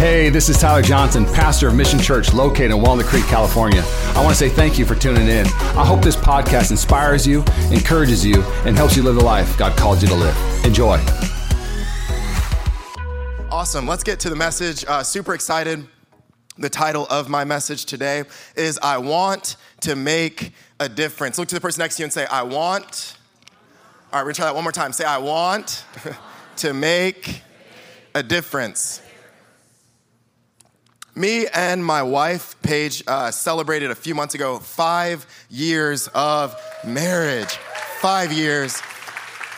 Hey, this is Tyler Johnson, pastor of Mission Church located in Walnut Creek, California. I want to say thank you for tuning in. I hope this podcast inspires you, encourages you, and helps you live the life God called you to live. Enjoy. Awesome. Let's get to the message. Uh, super excited. The title of my message today is I Want to Make a Difference. Look to the person next to you and say, I want. All right, we're gonna try that one more time. Say, I want to make a difference. Me and my wife, Paige, uh, celebrated a few months ago five years of marriage. Five years.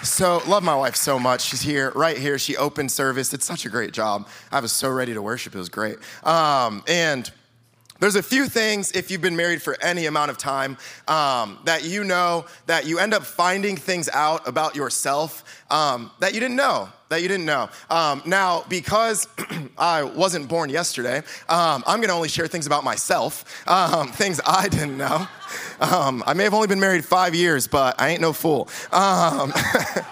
So, love my wife so much. She's here, right here. She opened service. It's such a great job. I was so ready to worship. It was great. Um, and there's a few things, if you've been married for any amount of time, um, that you know that you end up finding things out about yourself um, that you didn't know. That you didn't know. Um, now, because I wasn't born yesterday, um, I'm gonna only share things about myself, um, things I didn't know. Um, I may have only been married five years, but I ain't no fool. I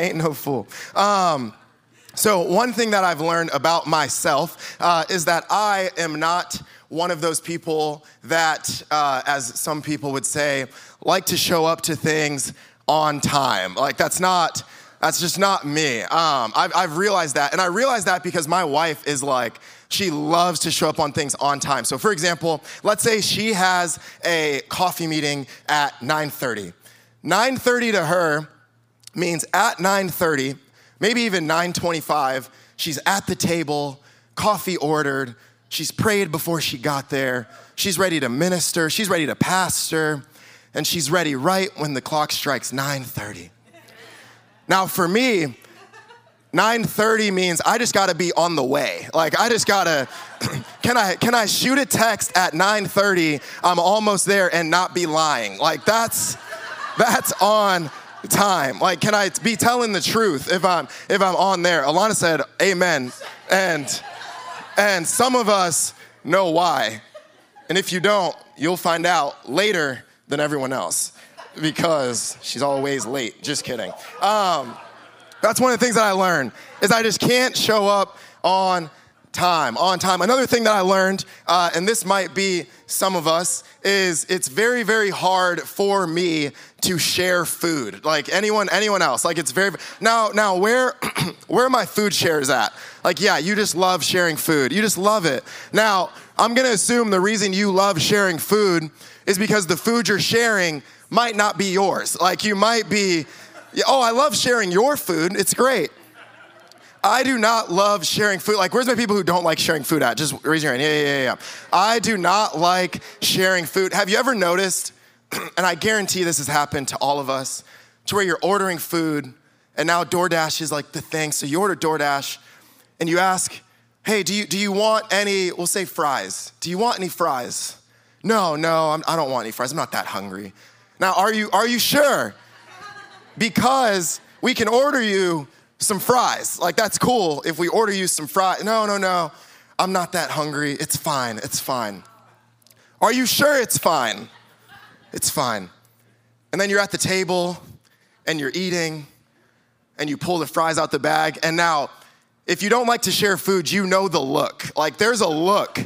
ain't no fool. so, one thing that I've learned about myself uh, is that I am not one of those people that, uh, as some people would say, like to show up to things on time. Like, that's not. That's just not me. Um, I've, I've realized that. And I realized that because my wife is like, she loves to show up on things on time. So for example, let's say she has a coffee meeting at 9:30. 9:30 to her means at 9:30, maybe even 9:25, she's at the table, coffee ordered, she's prayed before she got there, she's ready to minister, she's ready to pastor, and she's ready right when the clock strikes 9:30. Now, for me, 9:30 means I just got to be on the way. Like I just got to can I can I shoot a text at 9:30 I'm almost there and not be lying. Like that's that's on time. Like can I be telling the truth if I'm if I'm on there? Alana said amen. And and some of us know why. And if you don't, you'll find out later than everyone else because she's always late. Just kidding. Um, that's one of the things that I learned is I just can't show up on time. On time. Another thing that I learned, uh, and this might be some of us, is it's very very hard for me to share food. Like anyone anyone else. Like it's very now now where where my food shares at? Like yeah, you just love sharing food. You just love it. Now I'm gonna assume the reason you love sharing food is because the food you're sharing might not be yours. Like you might be, oh, I love sharing your food. It's great. I do not love sharing food. Like, where's my people who don't like sharing food at? Just raise your hand. Yeah, yeah, yeah. I do not like sharing food. Have you ever noticed, and I guarantee this has happened to all of us, to where you're ordering food and now DoorDash is like the thing. So you order DoorDash and you ask, hey, do you, do you want any, we'll say fries. Do you want any fries? No, no, I'm, I do not want any fries. I'm not that hungry. Now, are you, are you sure? Because we can order you some fries. Like, that's cool if we order you some fries. No, no, no. I'm not that hungry. It's fine. It's fine. Are you sure it's fine? It's fine. And then you're at the table and you're eating and you pull the fries out the bag. And now, if you don't like to share food, you know the look. Like, there's a look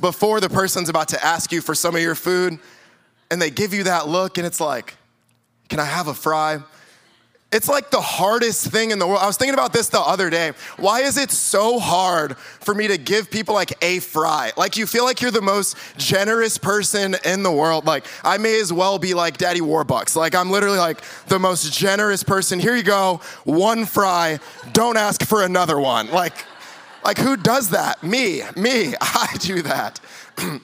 before the person's about to ask you for some of your food and they give you that look, and it's like, can I have a fry? It's like the hardest thing in the world. I was thinking about this the other day. Why is it so hard for me to give people like a fry? Like you feel like you're the most generous person in the world. Like I may as well be like Daddy Warbucks. Like I'm literally like the most generous person. Here you go, one fry. Don't ask for another one. Like, like who does that? Me, me. I do that.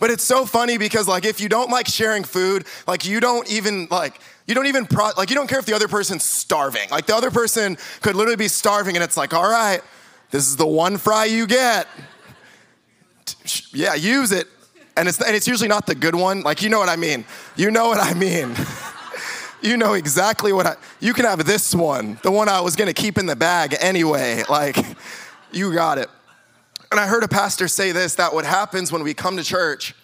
But it's so funny because like if you don't like sharing food, like you don't even like you don't even pro- like you don't care if the other person's starving. Like the other person could literally be starving and it's like, "All right, this is the one fry you get." Yeah, use it. And it's and it's usually not the good one. Like you know what I mean. You know what I mean. you know exactly what I You can have this one, the one I was to keep in the bag anyway. Like you got it. And I heard a pastor say this that what happens when we come to church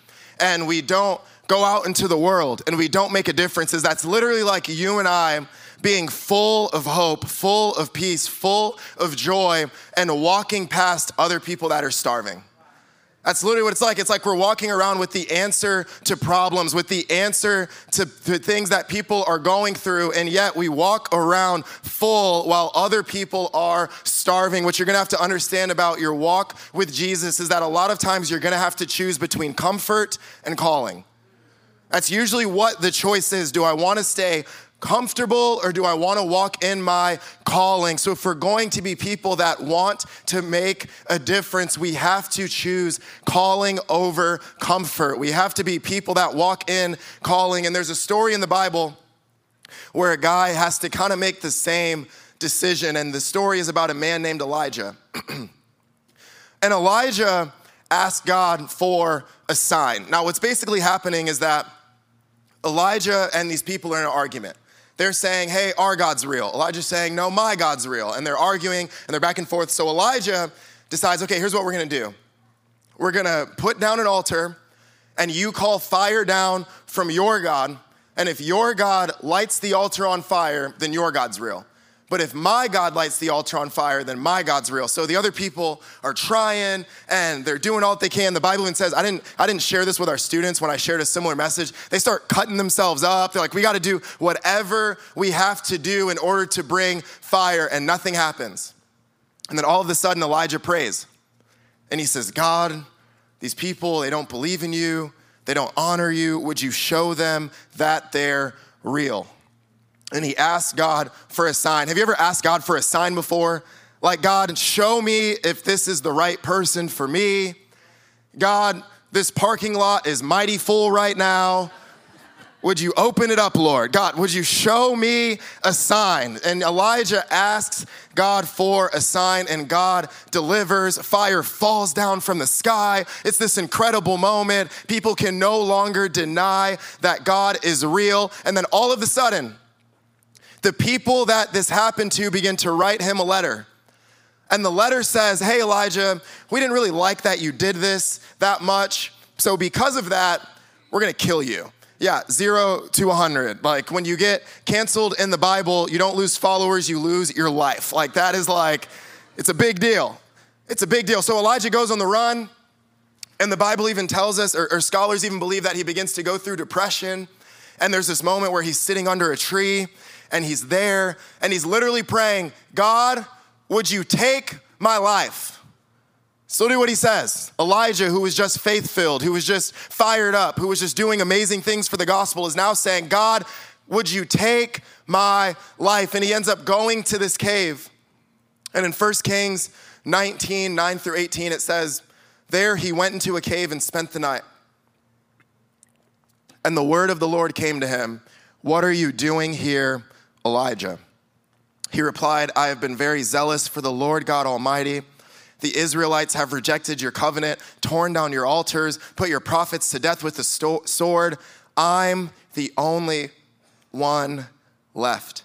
and we don't go out into the world and we don't make a difference is that's literally like you and I being full of hope, full of peace, full of joy, and walking past other people that are starving. That's literally what it's like. It's like we're walking around with the answer to problems, with the answer to, to, things that people are going through, and yet we walk around full while other people are starving. What you're gonna have to understand about your walk with Jesus is that a lot of times you're gonna have to choose between comfort and calling. That's usually what the choice is. Do I wanna stay comfortable or do I want to walk in my calling? So, if we're going to be people that want to make a difference, we have to choose calling over comfort. We have to be people that walk in calling. And there's a story in the Bible where a guy has to kind of make the same decision. And the story is about a man named Elijah. and Elijah asked God for a sign. Now, what's basically happening is that Elijah and these people are in an argument. They're saying, hey, our God's real. Elijah's saying, no, my God's real. And they're arguing and they're back and forth. So Elijah decides, okay, here's what we're gonna do. We're gonna put down an altar and you call fire down from your God. And if your God lights the altar on fire, then your God's real. But if my God lights the altar on fire, then my God's real. So the other people are trying and they're doing all that they can. The Bible even says, I didn't, I didn't share this with our students when I shared a similar message. They start cutting themselves up. They're like, we got to do whatever we have to do in order to bring fire, and nothing happens. And then all of a sudden, Elijah prays. And he says, God, these people, they don't believe in you, they don't honor you. Would you show them that they're real? And he asked God for a sign. Have you ever asked God for a sign before? Like, God, show me if this is the right person for me. God, this parking lot is mighty full right now. Would you open it up, Lord? God, would you show me a sign? And Elijah asks God for a sign, and God delivers. Fire falls down from the sky. It's this incredible moment. People can no longer deny that God is real. And then all of a sudden, the people that this happened to begin to write him a letter. And the letter says, Hey, Elijah, we didn't really like that you did this that much. So, because of that, we're gonna kill you. Yeah, zero to 100. Like when you get canceled in the Bible, you don't lose followers, you lose your life. Like that is like, it's a big deal. It's a big deal. So Elijah goes on the run, and the Bible even tells us, or, or scholars even believe that he begins to go through depression. And there's this moment where he's sitting under a tree and he's there and he's literally praying, God, would you take my life? So do what he says. Elijah, who was just faith filled, who was just fired up, who was just doing amazing things for the gospel, is now saying, God, would you take my life? And he ends up going to this cave. And in 1 Kings 19, 9 through 18, it says, There he went into a cave and spent the night. And the word of the Lord came to him, What are you doing here, Elijah. He replied, I have been very zealous for the Lord God Almighty. The Israelites have rejected your covenant, torn down your altars, put your prophets to death with the sword. I'm the only one left.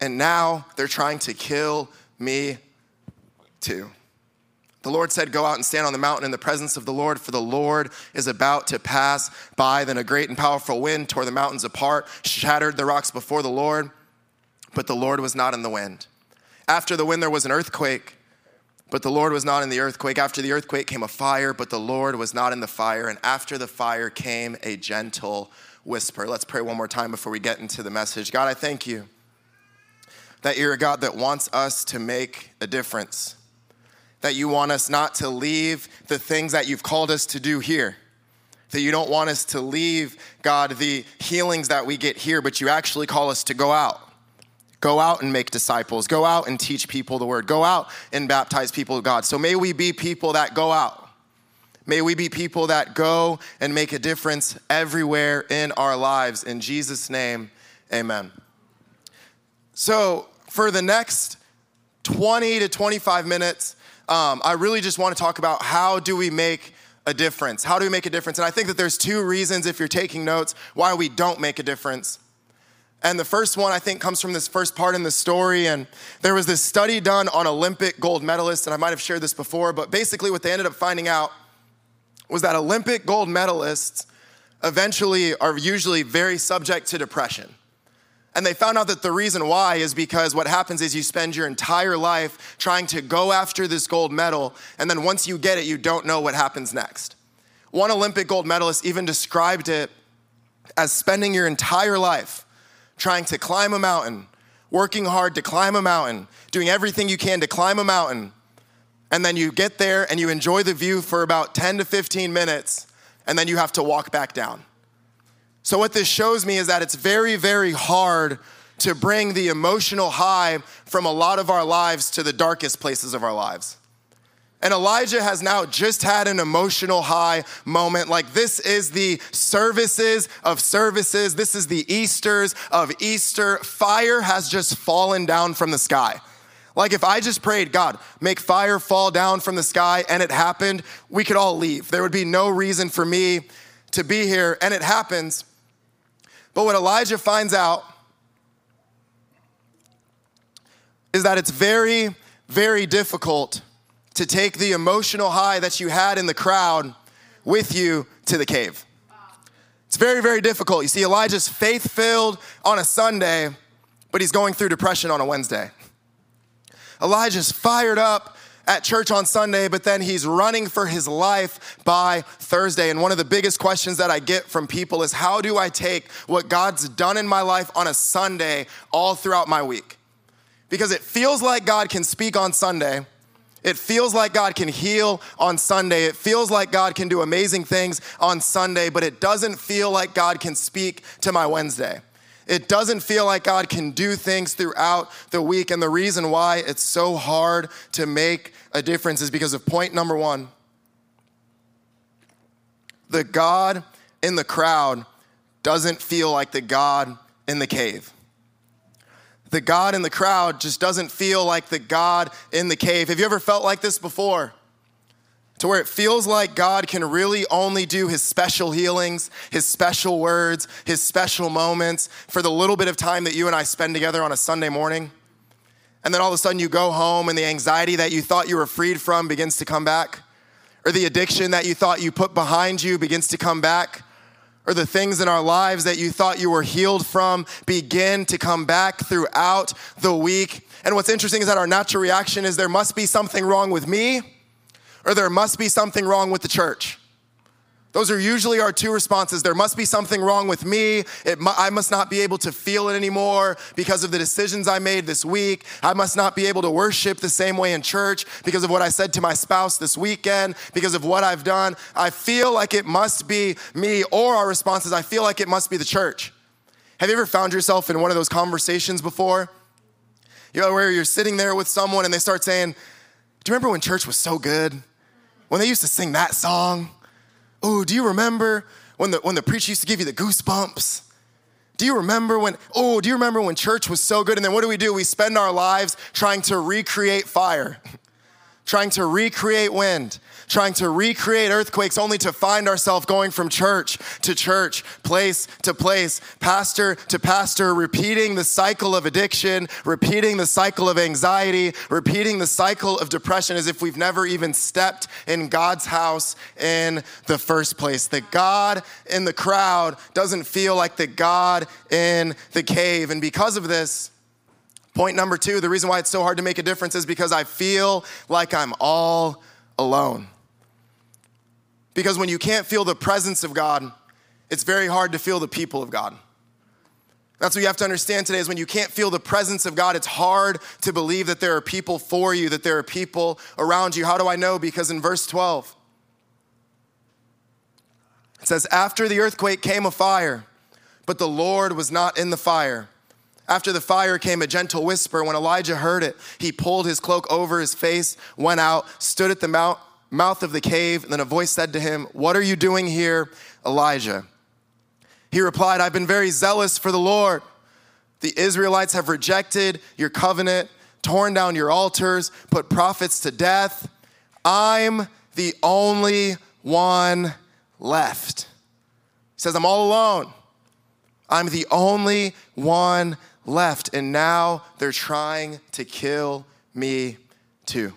And now they're trying to kill me too. The Lord said, Go out and stand on the mountain in the presence of the Lord, for the Lord is about to pass by. Then a great and powerful wind tore the mountains apart, shattered the rocks before the Lord, but the Lord was not in the wind. After the wind, there was an earthquake, but the Lord was not in the earthquake. After the earthquake came a fire, but the Lord was not in the fire. And after the fire came a gentle whisper. Let's pray one more time before we get into the message. God, I thank you that you're a God that wants us to make a difference that you want us not to leave the things that you've called us to do here. That you don't want us to leave, God, the healings that we get here, but you actually call us to go out. Go out and make disciples. Go out and teach people the word. Go out and baptize people of God. So may we be people that go out. May we be people that go and make a difference everywhere in our lives. In Jesus' name, amen. So, for the next 20 to 25 minutes, um, I really just want to talk about how do we make a difference? How do we make a difference? And I think that there's two reasons, if you're taking notes, why we don't make a difference. And the first one, I think, comes from this first part in the story. And there was this study done on Olympic gold medalists, and I might have shared this before, but basically, what they ended up finding out was that Olympic gold medalists eventually are usually very subject to depression. And they found out that the reason why is because what happens is you spend your entire life trying to go after this gold medal, and then once you get it, you don't know what happens next. One Olympic gold medalist even described it as spending your entire life trying to climb a mountain, working hard to climb a mountain, doing everything you can to climb a mountain, and then you get there and you enjoy the view for about 10 to 15 minutes, and then you have to walk back down. So, what this shows me is that it's very, very hard to bring the emotional high from a lot of our lives to the darkest places of our lives. And Elijah has now just had an emotional high moment. Like, this is the services of services. This is the Easters of Easter. Fire has just fallen down from the sky. Like, if I just prayed, God, make fire fall down from the sky, and it happened, we could all leave. There would be no reason for me to be here, and it happens. But what Elijah finds out is that it's very, very difficult to take the emotional high that you had in the crowd with you to the cave. It's very, very difficult. You see, Elijah's faith filled on a Sunday, but he's going through depression on a Wednesday. Elijah's fired up at church on Sunday, but then he's running for his life by Thursday. And one of the biggest questions that I get from people is how do I take what God's done in my life on a Sunday all throughout my week? Because it feels like God can speak on Sunday. It feels like God can heal on Sunday. It feels like God can do amazing things on Sunday, but it doesn't feel like God can speak to my Wednesday. It doesn't feel like God can do things throughout the week. And the reason why it's so hard to make a difference is because of point number one the God in the crowd doesn't feel like the God in the cave. The God in the crowd just doesn't feel like the God in the cave. Have you ever felt like this before? To where it feels like God can really only do his special healings, his special words, his special moments for the little bit of time that you and I spend together on a Sunday morning. And then all of a sudden you go home and the anxiety that you thought you were freed from begins to come back, or the addiction that you thought you put behind you begins to come back. Or the things in our lives that you thought you were healed from begin to come back throughout the week. And what's interesting is that our natural reaction is there must be something wrong with me, or there must be something wrong with the church. Those are usually our two responses. There must be something wrong with me. I must not be able to feel it anymore because of the decisions I made this week. I must not be able to worship the same way in church because of what I said to my spouse this weekend, because of what I've done. I feel like it must be me. Or our response is, I feel like it must be the church. Have you ever found yourself in one of those conversations before? You know, where you're sitting there with someone and they start saying, Do you remember when church was so good? When they used to sing that song. Oh, do you remember when the, when the preacher used to give you the goosebumps? Do you remember when, oh, do you remember when church was so good? And then what do we do? We spend our lives trying to recreate fire, trying to recreate wind, trying to recreate earthquakes only to find ourselves going from church to church, place to place, pastor to pastor, repeating the cycle of addiction, repeating the cycle of anxiety, repeating the cycle of depression as if we've never even stepped in God's house in the first place. That God in the crowd doesn't feel like the God in the cave. And because of this, Point number two, the reason why it's so hard to make a difference is because I feel like I'm all alone. Because when you can't feel the presence of God, it's very hard to feel the people of God. That's what you have to understand today is when you can't feel the presence of God, it's hard to believe that there are people for you, that there are people around you. How do I know? Because in verse 12, it says, After the earthquake came a fire, but the Lord was not in the fire. After the fire came a gentle whisper. When Elijah heard it, he pulled his cloak over his face, went out, stood at the mount mouth of the cave. And then a voice said to him, What are you doing here, Elijah? He replied, I've been very zealous for the Lord. The Israelites have rejected your covenant, torn down your altars, put prophets to death. I'm the only one left. He says, I'm all alone. I'm the only one left. And now they're trying to kill me too.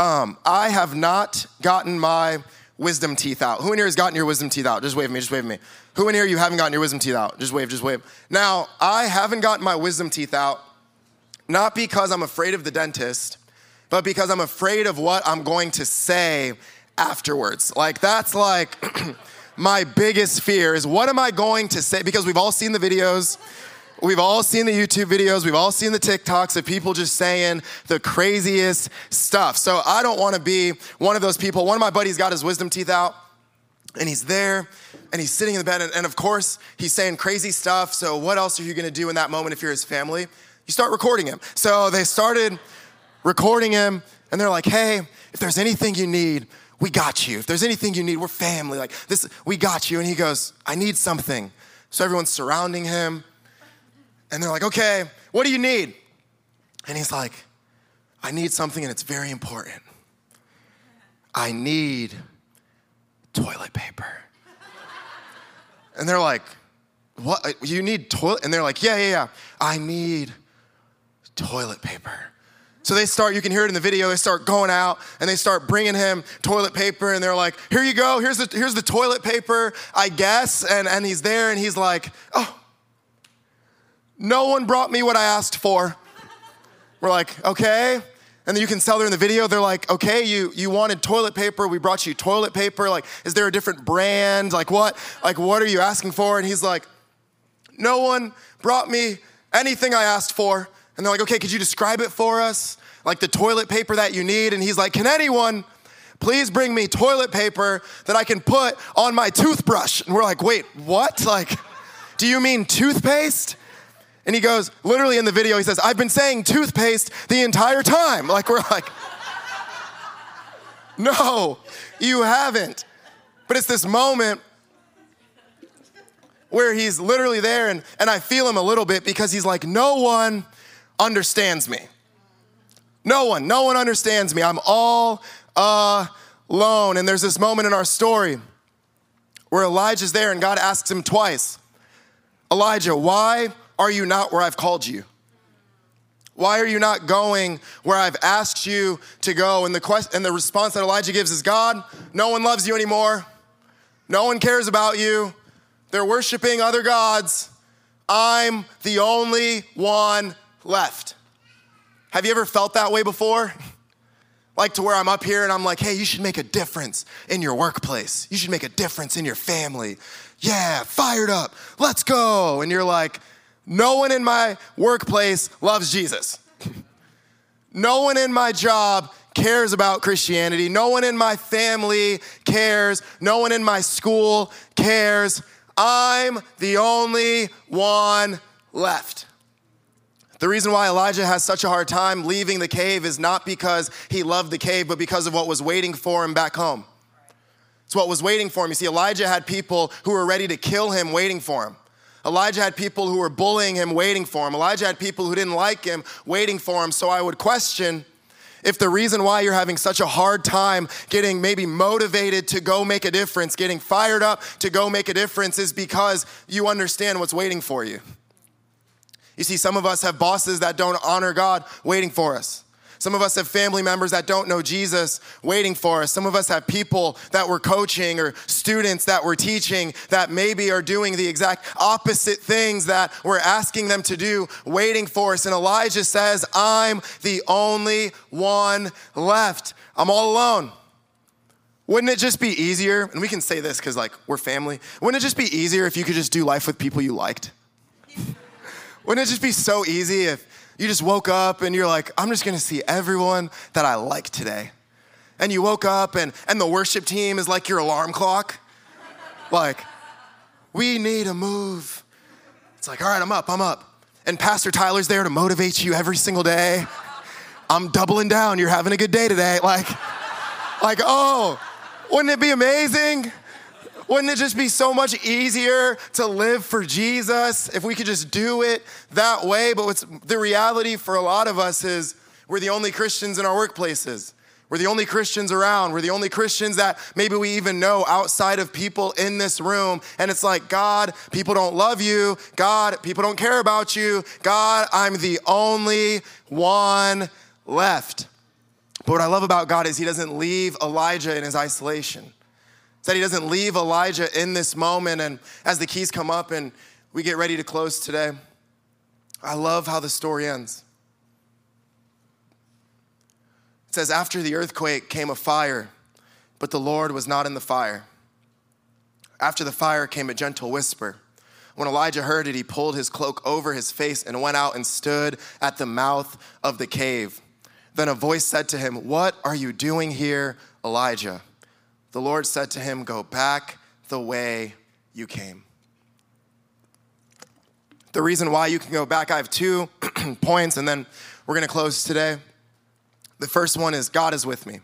Um, I have not gotten my wisdom teeth out? Who in here has gotten your wisdom teeth out? Just wave me, just wave me. Who in here you haven't gotten your wisdom teeth out? Just wave, just wave. Now, I haven't gotten my wisdom teeth out, not because I'm afraid of the dentist, but because I'm afraid of what I'm going to say afterwards. Like, that's like my biggest fear is what am I going to say? Because we've all seen the videos. We've all seen the YouTube videos, we've all seen the TikToks of people just saying the craziest stuff. So I don't want to be one of those people. One of my buddies got his wisdom teeth out and he's there and he's sitting in the bed and, and of course he's saying crazy stuff. So what else are you going to do in that moment if you're his family? You start recording him. So they started recording him and they're like, "Hey, if there's anything you need, we got you. If there's anything you need, we're family. Like this, we got you." And he goes, "I need something." So everyone's surrounding him and they're like, okay, what do you need? And he's like, I need something and it's very important. I need toilet paper. And they're like, what? You need toilet? And they're like, yeah, yeah, yeah. I need toilet paper. So they start, you can hear it in the video, they start going out and they start bringing him toilet paper and they're like, here you go, here's the, here's the toilet paper, I guess. And, and he's there and he's like, oh, no one brought me what I asked for. We're like, okay. And then you can tell there in the video, they're like, okay, you, you wanted toilet paper. We brought you toilet paper. Like, is there a different brand? Like, what? Like, what are you asking for? And he's like, no one brought me anything I asked for. And they're like, okay, could you describe it for us? Like the toilet paper that you need. And he's like, can anyone please bring me toilet paper that I can put on my toothbrush? And we're like, wait, what? Like, do you mean toothpaste? And he goes, literally in the video, he says, I've been saying toothpaste the entire time. Like, we're like, no, you haven't. But it's this moment where he's literally there, and, and I feel him a little bit because he's like, no one understands me. No one, no one understands me. I'm all alone. And there's this moment in our story where Elijah's there and God asks him twice Elijah, why are you not where I've called you? Why are you not going where I've asked you to go? And the, quest, and the response that Elijah gives is God, no one loves you anymore. No one cares about you. They're worshiping other gods. I'm the only one left. Have you ever felt that way before? like to where I'm up here and I'm like, hey, you should make a difference in your workplace. You should make a difference in your family. Yeah, fired up. Let's go. And you're like, no one in my workplace loves Jesus. no one in my job cares about Christianity. No one in my family cares. No one in my school cares. I'm the only one left. The reason why Elijah has such a hard time leaving the cave is not because he loved the cave, but because of what was waiting for him back home. It's what was waiting for him. You see, Elijah had people who were ready to kill him waiting for him. Elijah had people who were bullying him waiting for him. Elijah had people who didn't like him waiting for him. So I would question if the reason why you're having such a hard time getting maybe motivated to go make a difference, getting fired up to go make a difference, is because you understand what's waiting for you. You see, some of us have bosses that don't honor God waiting for us. Some of us have family members that don't know Jesus waiting for us. Some of us have people that we're coaching or students that we're teaching that maybe are doing the exact opposite things that we're asking them to do waiting for us. And Elijah says, I'm the only one left. I'm all alone. Wouldn't it just be easier? And we can say this because, like, we're family. Wouldn't it just be easier if you could just do life with people you liked? Wouldn't it just be so easy if you just woke up and you're like, I'm just gonna see everyone that I like today. And you woke up and, and the worship team is like your alarm clock. like, we need a move. It's like, all right, I'm up, I'm up. And Pastor Tyler's there to motivate you every single day. I'm doubling down. You're having a good day today. Like, like, oh, wouldn't it be amazing? Wouldn't it just be so much easier to live for Jesus if we could just do it that way? But what's the reality for a lot of us is we're the only Christians in our workplaces. We're the only Christians around. We're the only Christians that maybe we even know outside of people in this room. And it's like, God, people don't love you. God, people don't care about you. God, I'm the only one left. But what I love about God is He doesn't leave Elijah in his isolation. That he doesn't leave Elijah in this moment. And as the keys come up and we get ready to close today, I love how the story ends. It says, After the earthquake came a fire, but the Lord was not in the fire. After the fire came a gentle whisper. When Elijah heard it, he pulled his cloak over his face and went out and stood at the mouth of the cave. Then a voice said to him, What are you doing here, Elijah? The Lord said to him, Go back the way you came. The reason why you can go back, I have two points, and then we're going to close today. The first one is God is with me.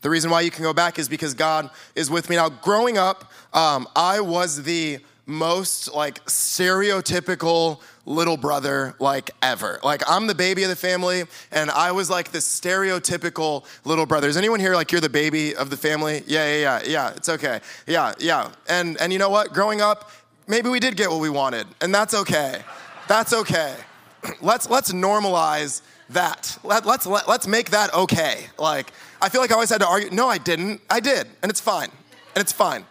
The reason why you can go back is because God is with me. Now, growing up, um, I was the most like stereotypical little brother like ever. Like I'm the baby of the family and I was like the stereotypical little brother. Is anyone here like you're the baby of the family? Yeah, yeah, yeah. Yeah, it's okay. Yeah, yeah. And and you know what? Growing up, maybe we did get what we wanted and that's okay. That's okay. let's let's normalize that. Let, let's let, let's make that okay. Like I feel like I always had to argue, no, I didn't. I did. And it's fine. And it's fine.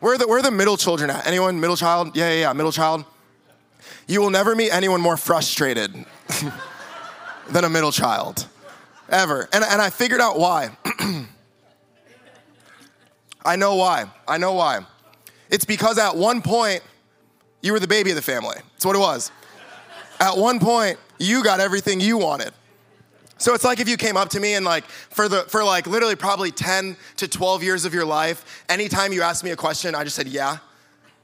Where are the, where are the middle children at? Anyone? Middle child? Yeah, yeah, yeah, middle child. You will never meet anyone more frustrated than a middle child, ever. And, and I figured out why. I know why. I know why. It's because at one point, you were the baby of the family. That's what it was. At one point, you got everything you wanted. So it's like if you came up to me and like for the for like literally probably 10 to 12 years of your life, anytime you asked me a question, I just said, "Yeah."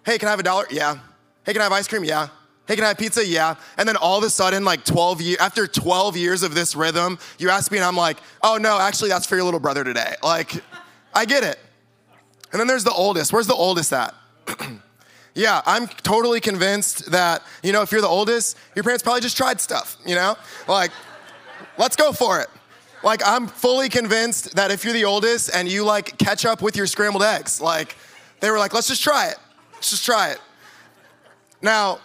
Hey, can I have a dollar? Yeah. Hey, can I have ice cream? Yeah. Hey, can I have pizza? Yeah. And then all of a sudden, like 12 years, after 12 years of this rhythm, you ask me and I'm like, oh no, actually that's for your little brother today. Like, I get it. And then there's the oldest. Where's the oldest at? yeah, I'm totally convinced that, you know, if you're the oldest, your parents probably just tried stuff, you know? Like, Let's go for it. Like, I'm fully convinced that if you're the oldest and you like catch up with your scrambled eggs, like, they were like, let's just try it. Let's just try it. Now,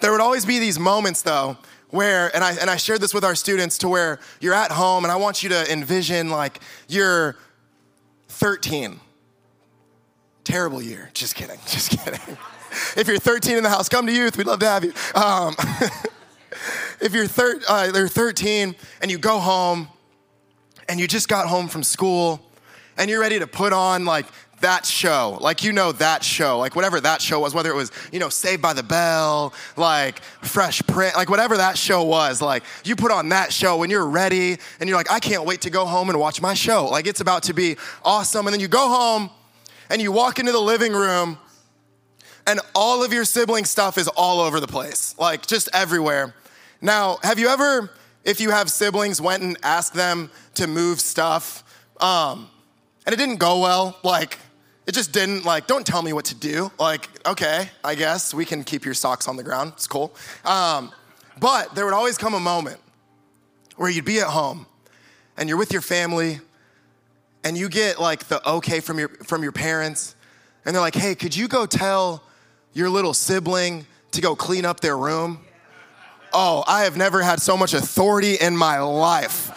there would always be these moments though where and I and I shared this with our students to where you're at home and I want you to envision like you're 13. Terrible year. Just kidding. Just kidding. if you're 13 in the house, come to youth. We'd love to have you. Um, if you're, thir- uh, you're 13 and you go home and you just got home from school and you're ready to put on like that show, like you know that show, like whatever that show was, whether it was, you know, Saved by the Bell, like Fresh Prince, like whatever that show was, like you put on that show when you're ready and you're like, I can't wait to go home and watch my show. Like it's about to be awesome. And then you go home and you walk into the living room and all of your sibling stuff is all over the place, like just everywhere. Now, have you ever, if you have siblings, went and asked them to move stuff, um, and it didn't go well? Like, it just didn't, like, don't tell me what to do. Like, okay, I guess we can keep your socks on the ground. It's cool. Um, but there would always come a moment where you'd be at home and you're with your family and you get like the okay from your from your parents and they're like, "Hey, could you go tell your little sibling to go clean up their room?" Oh, I have never had so much authority in my life.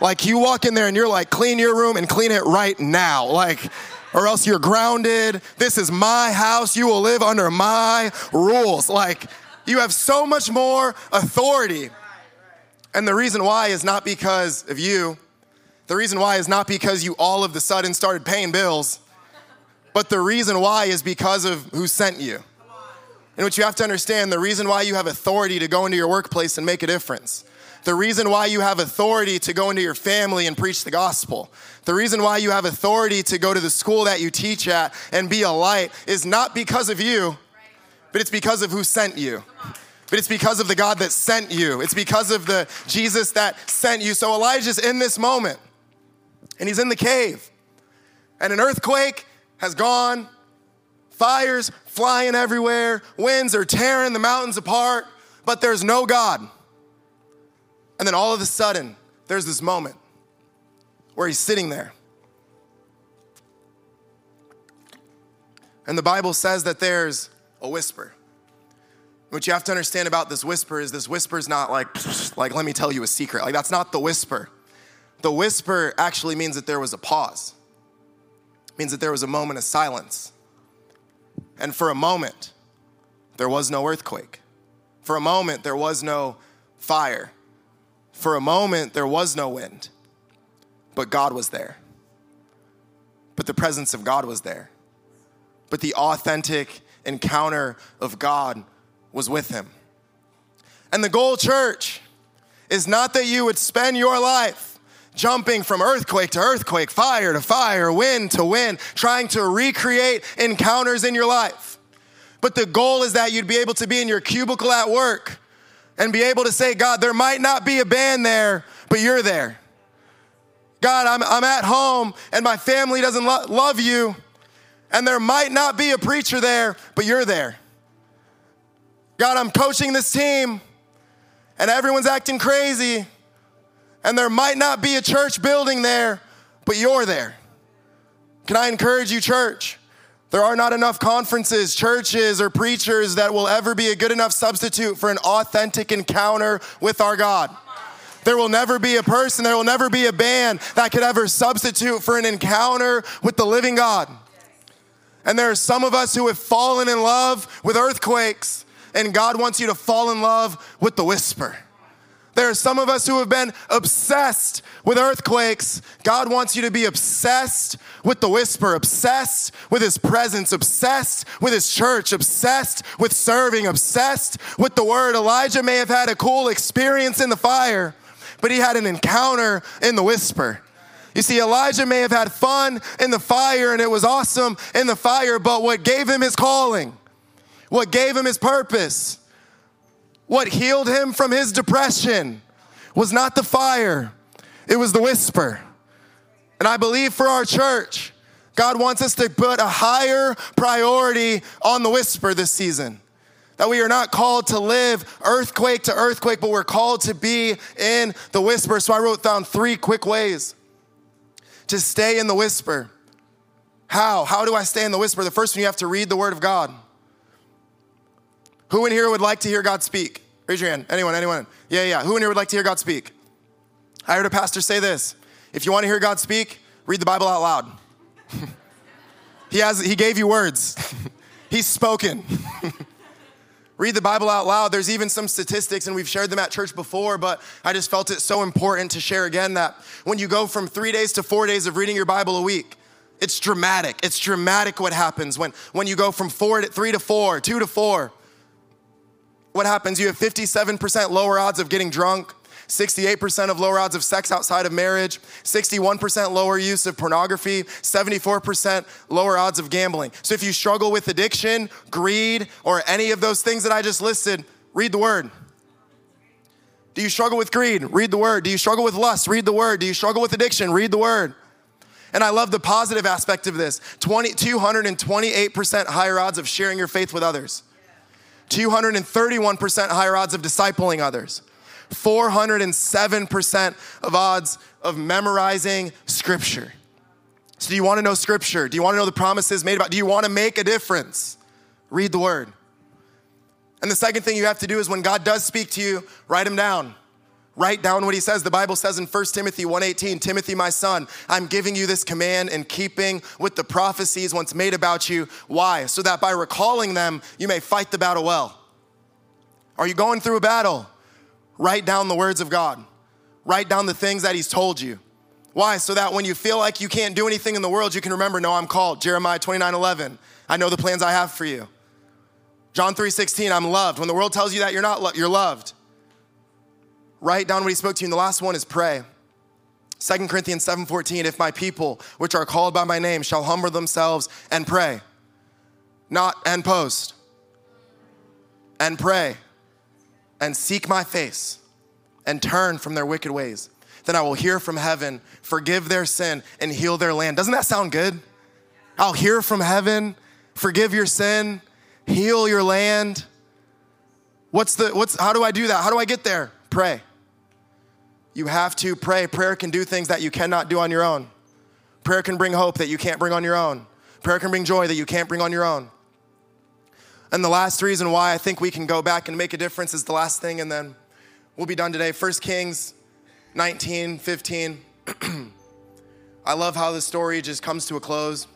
Like you walk in there and you're like, clean your room and clean it right now. Like, or else you're grounded. This is my house. You will live under my rules. Like, you have so much more authority. And the reason why is not because of you. The reason why is not because you all of the sudden started paying bills. But the reason why is because of who sent you. And what you have to understand the reason why you have authority to go into your workplace and make a difference, the reason why you have authority to go into your family and preach the gospel, the reason why you have authority to go to the school that you teach at and be a light is not because of you, but it's because of who sent you. But it's because of the God that sent you. It's because of the Jesus that sent you. So Elijah's in this moment and he's in the cave. And an earthquake has gone fires flying everywhere, winds are tearing the mountains apart, but there's no God. And then all of a sudden, there's this moment where he's sitting there. And the Bible says that there's a whisper. What you have to understand about this whisper is this whisper is not like, like, let me tell you a secret. Like, that's not the whisper. The whisper actually means that there was a pause means that there was a moment of silence. And for a moment, there was no earthquake. For a moment, there was no fire. For a moment, there was no wind. But God was there. But the presence of God was there. But the authentic encounter of God was with him. And the goal, church, is not that you would spend your life jumping from earthquake to earthquake, fire to fire, wind to wind, trying to recreate encounters in your life. But the goal is that you'd be able to be in your cubicle at work and be able to say, God, there might not be a band there, but you're there. God, I'm, I'm at home and my family doesn't lo- love you, and there might not be a preacher there, but you're there. God, I'm coaching this team and everyone's acting crazy, and there might not be a church building there, but you're there. Can I encourage you, church? There are not enough conferences, churches, or preachers that will ever be a good enough substitute for an authentic encounter with our God. There will never be a person, there will never be a band that could ever substitute for an encounter with the living God. And there are some of us who have fallen in love with earthquakes and God wants you to fall in love with the whisper. There are some of us who have been obsessed with earthquakes. God wants you to be obsessed with the whisper, obsessed with His presence, obsessed with His church, obsessed with serving, obsessed with the Word. Elijah may have had a cool experience in the fire, but he had an encounter in the whisper. You see, Elijah may have had fun in the fire and it was awesome in the fire, but what gave him his calling what gave him his purpose, what healed him from his depression was not the fire, it was the whisper. And I believe for our church, God wants us to put a higher priority on the whisper this season. That we are not called to live earthquake to earthquake, but we're called to be in the whisper. So I wrote down three quick ways to stay in the whisper. How? How do I stay in the whisper? The first one, you have to read the Word of God. Who in here would like to hear God speak? Raise your hand. Anyone, anyone? Yeah, yeah. Who in here would like to hear God speak? I heard a pastor say this. If you want to hear God speak, read the Bible out loud. he has he gave you words. He's spoken. read the Bible out loud. There's even some statistics, and we've shared them at church before, but I just felt it so important to share again that when you go from three days to four days of reading your Bible a week, it's dramatic. It's dramatic what happens when, when you go from four to three to four, two to four what happens? You have 57% lower odds of getting drunk, 68% of lower odds of sex outside of marriage, 61% lower use of pornography, 74% lower odds of gambling. So if you struggle with addiction, greed, or any of those things that I just listed, read the word. Do you struggle with greed? Read the word. Do you struggle with lust? Read the word. Do you struggle with addiction? Read the word. And I love the positive aspect of this 20, 228% higher odds of sharing your faith with others. 231% higher odds of discipling others, 407% of odds of memorizing scripture. So, do you want to know scripture? Do you want to know the promises made about? Do you want to make a difference? Read the word. And the second thing you have to do is when God does speak to you, write them down. Write down what he says. The Bible says in 1 Timothy 1:18, Timothy my son, I'm giving you this command in keeping with the prophecies once made about you. Why? So that by recalling them, you may fight the battle well. Are you going through a battle? Write down the words of God. Write down the things that he's told you. Why? So that when you feel like you can't do anything in the world, you can remember, no, I'm called. Jeremiah 29.11 I know the plans I have for you. John 3.16 I'm loved. When the world tells you that you're not, lo- you're loved. Write down what he spoke to you. And the last one is pray. 2 Corinthians 7:14, if my people, which are called by my name, shall humble themselves and pray. Not and post. And pray. And seek my face and turn from their wicked ways. Then I will hear from heaven, forgive their sin, and heal their land. Doesn't that sound good? I'll hear from heaven, forgive your sin, heal your land. What's the what's how do I do that? How do I get there? Pray. You have to pray. Prayer can do things that you cannot do on your own. Prayer can bring hope that you can't bring on your own. Prayer can bring joy that you can't bring on your own. And the last reason why I think we can go back and make a difference is the last thing, and then we'll be done today. 1 Kings 19, 15. I love how the story just comes to a close.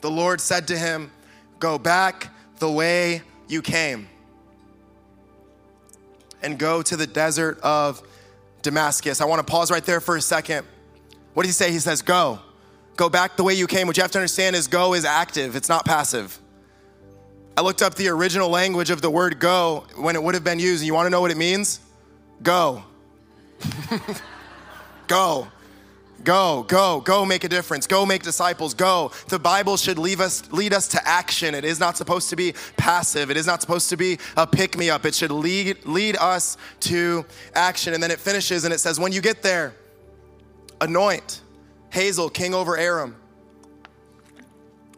the Lord said to him, Go back the way you came and go to the desert of Damascus. I want to pause right there for a second. What does he say? He says, Go. Go back the way you came. What you have to understand is go is active, it's not passive. I looked up the original language of the word go when it would have been used, and you want to know what it means? Go. go. Go, go, go make a difference. Go make disciples. Go. The Bible should lead us, lead us to action. It is not supposed to be passive. It is not supposed to be a pick me up. It should lead, lead us to action. And then it finishes and it says, When you get there, anoint Hazael, king over Aram.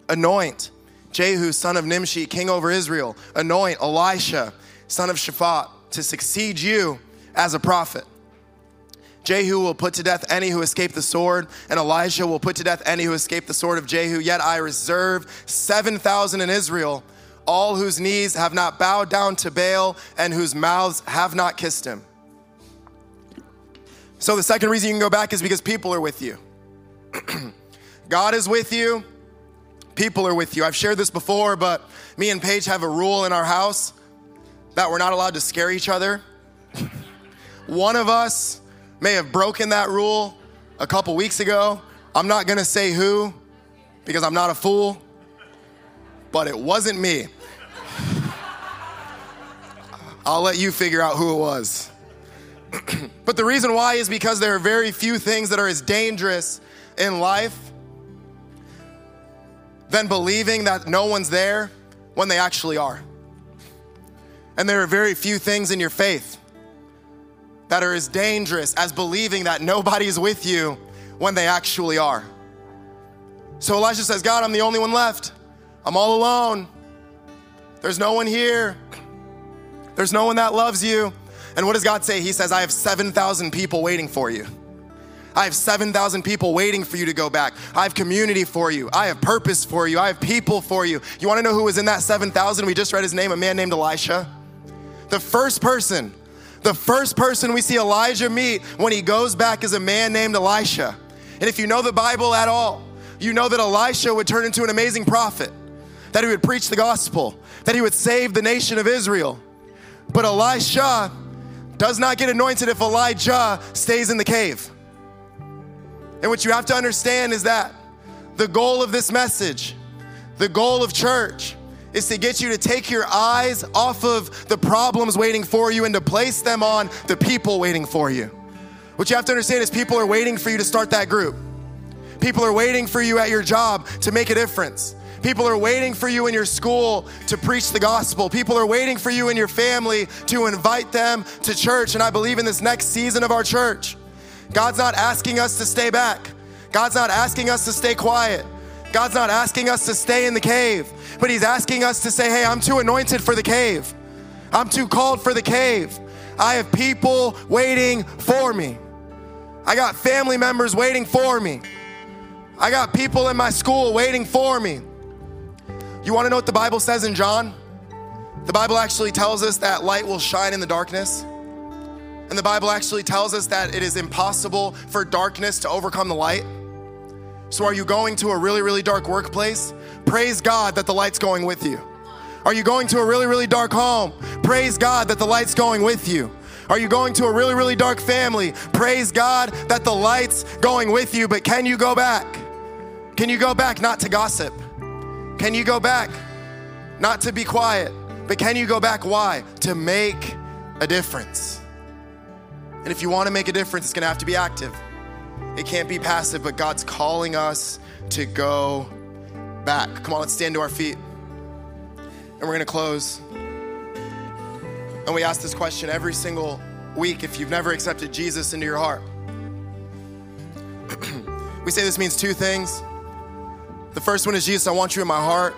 Anoint Jehu, son of Nimshi, king over Israel. Anoint Elisha, son of Shaphat, to succeed you as a prophet. Jehu will put to death any who escape the sword, and Elijah will put to death any who escape the sword of Jehu. Yet I reserve 7,000 in Israel, all whose knees have not bowed down to Baal and whose mouths have not kissed him. So the second reason you can go back is because people are with you. God is with you, people are with you. I've shared this before, but me and Paige have a rule in our house that we're not allowed to scare each other. One of us may have broken that rule a couple weeks ago. I'm not gonna say who because I'm not a fool, but it wasn't me. I'll let you figure out who it was. but the reason why is because there are very few things that are as dangerous in life than believing that no one's there when they actually are. And there are very few things in your faith that are as dangerous as believing that nobody's with you when they actually are. So Elisha says, God, I'm the only one left. I'm all alone. There's no one here. There's no one that loves you. And what does God say? He says, I have 7,000 people waiting for you. I have 7,000 people waiting for you to go back. I have community for you. I have purpose for you. I have people for you. You want to know who was in that 7,000? We just read his name, a man named Elisha. The first person the first person we see Elijah meet when he goes back is a man named Elisha. And if you know the Bible at all, you know that Elisha would turn into an amazing prophet, that he would preach the gospel, that he would save the nation of Israel. But Elisha does not get anointed if Elijah stays in the cave. And what you have to understand is that the goal of this message, the goal of church, is to get you to take your eyes off of the problems waiting for you and to place them on the people waiting for you. What you have to understand is people are waiting for you to start that group. People are waiting for you at your job to make a difference. People are waiting for you in your school to preach the gospel. People are waiting for you in your family to invite them to church. And I believe in this next season of our church, God's not asking us to stay back. God's not asking us to stay quiet. God's not asking us to stay in the cave, but He's asking us to say, hey, I'm too anointed for the cave. I'm too called for the cave. I have people waiting for me. I got family members waiting for me. I got people in my school waiting for me. You want to know what the Bible says in John? The Bible actually tells us that light will shine in the darkness. And the Bible actually tells us that it is impossible for darkness to overcome the light. So, are you going to a really, really dark workplace? Praise God that the light's going with you. Are you going to a really, really dark home? Praise God that the light's going with you. Are you going to a really, really dark family? Praise God that the light's going with you. But can you go back? Can you go back not to gossip? Can you go back not to be quiet? But can you go back? Why? To make a difference. And if you want to make a difference, it's going to have to be active. It can't be passive, but God's calling us to go back. Come on, let's stand to our feet. And we're going to close. And we ask this question every single week if you've never accepted Jesus into your heart. we say this means two things. The first one is Jesus, I want you in my heart.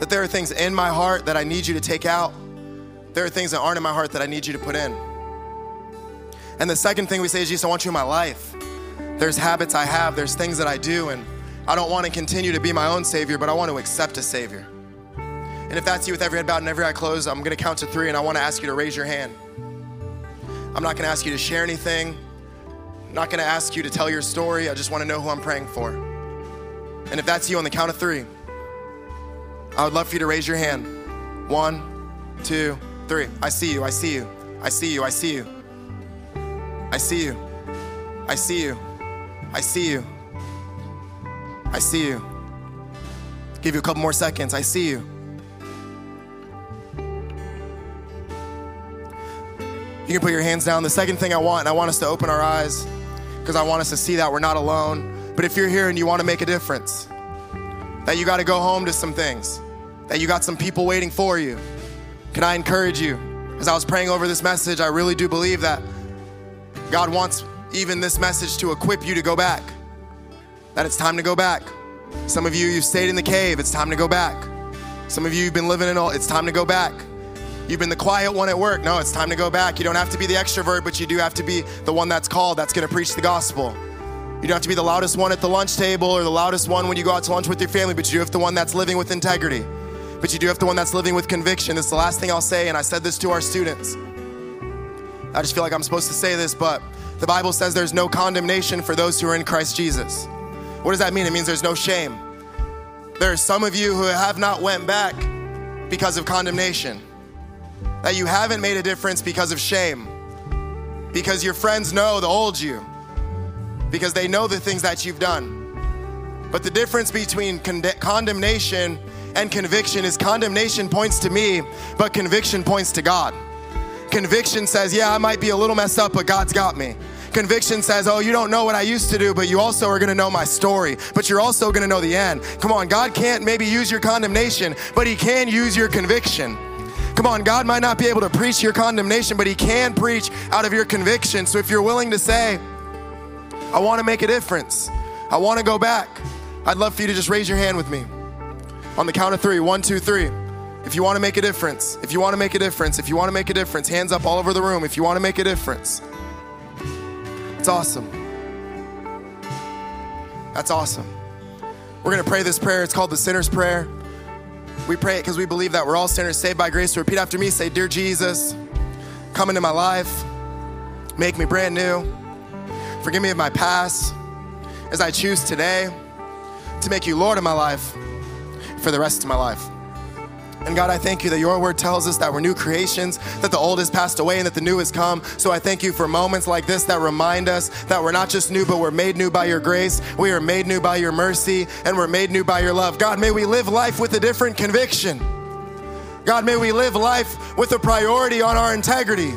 That there are things in my heart that I need you to take out. There are things that aren't in my heart that I need you to put in. And the second thing we say is, Jesus, I want you in my life. There's habits I have, there's things that I do, and I don't want to continue to be my own Savior, but I want to accept a Savior. And if that's you with every head bowed and every eye closed, I'm going to count to three, and I want to ask you to raise your hand. I'm not going to ask you to share anything. I'm not going to ask you to tell your story. I just want to know who I'm praying for. And if that's you on the count of three, I would love for you to raise your hand. One, two, three. I see you. I see you. I see you. I see you. I see you. I see you. I see you. I see you. Give you a couple more seconds. I see you. You can put your hands down. The second thing I want, I want us to open our eyes because I want us to see that we're not alone. But if you're here and you want to make a difference, that you got to go home to some things, that you got some people waiting for you, can I encourage you? As I was praying over this message, I really do believe that God wants even this message to equip you to go back. That it's time to go back. Some of you, you've stayed in the cave, it's time to go back. Some of you, you've been living in all, it's time to go back. You've been the quiet one at work. No, it's time to go back. You don't have to be the extrovert, but you do have to be the one that's called, that's gonna preach the gospel. You don't have to be the loudest one at the lunch table or the loudest one when you go out to lunch with your family, but you do have the one that's living with integrity. But you do have the one that's living with conviction. Is the last thing I'll say, and I said this to our students. I just feel like I'm supposed to say this, but the Bible says there's no condemnation for those who are in Christ Jesus. What does that mean? It means there's no shame. There are some of you who have not went back because of condemnation. That you haven't made a difference because of shame. Because your friends know the old you. Because they know the things that you've done. But the difference between con- condemnation and conviction is condemnation points to me, but conviction points to God. Conviction says, yeah, I might be a little messed up, but God's got me. Conviction says, oh, you don't know what I used to do, but you also are gonna know my story, but you're also gonna know the end. Come on, God can't maybe use your condemnation, but He can use your conviction. Come on, God might not be able to preach your condemnation, but He can preach out of your conviction. So if you're willing to say, I wanna make a difference, I wanna go back, I'd love for you to just raise your hand with me. On the count of three one, two, three. If you want to make a difference, if you want to make a difference, if you want to make a difference, hands up all over the room. If you want to make a difference, it's awesome. That's awesome. We're going to pray this prayer. It's called the sinner's prayer. We pray it because we believe that we're all sinners saved by grace. So repeat after me. Say, Dear Jesus, come into my life, make me brand new, forgive me of my past as I choose today to make you Lord of my life for the rest of my life. And God, I thank you that your word tells us that we're new creations, that the old has passed away and that the new has come. So I thank you for moments like this that remind us that we're not just new, but we're made new by your grace. We are made new by your mercy and we're made new by your love. God, may we live life with a different conviction. God, may we live life with a priority on our integrity,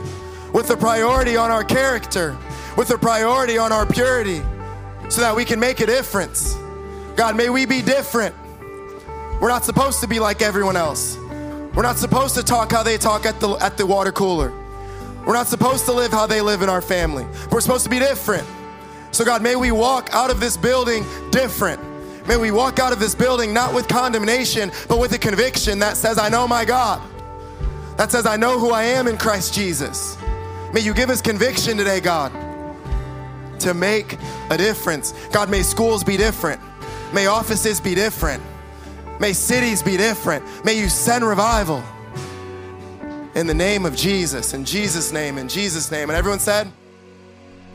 with a priority on our character, with a priority on our purity, so that we can make a difference. God, may we be different. We're not supposed to be like everyone else. We're not supposed to talk how they talk at the, at the water cooler. We're not supposed to live how they live in our family. We're supposed to be different. So, God, may we walk out of this building different. May we walk out of this building not with condemnation, but with a conviction that says, I know my God. That says, I know who I am in Christ Jesus. May you give us conviction today, God, to make a difference. God, may schools be different. May offices be different. May cities be different. May you send revival. In the name of Jesus, in Jesus' name, in Jesus' name. And everyone said,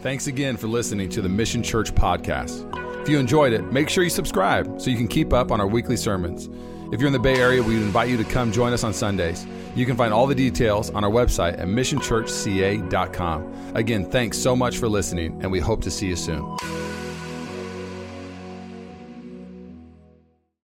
Thanks again for listening to the Mission Church podcast. If you enjoyed it, make sure you subscribe so you can keep up on our weekly sermons. If you're in the Bay Area, we invite you to come join us on Sundays. You can find all the details on our website at missionchurchca.com. Again, thanks so much for listening, and we hope to see you soon.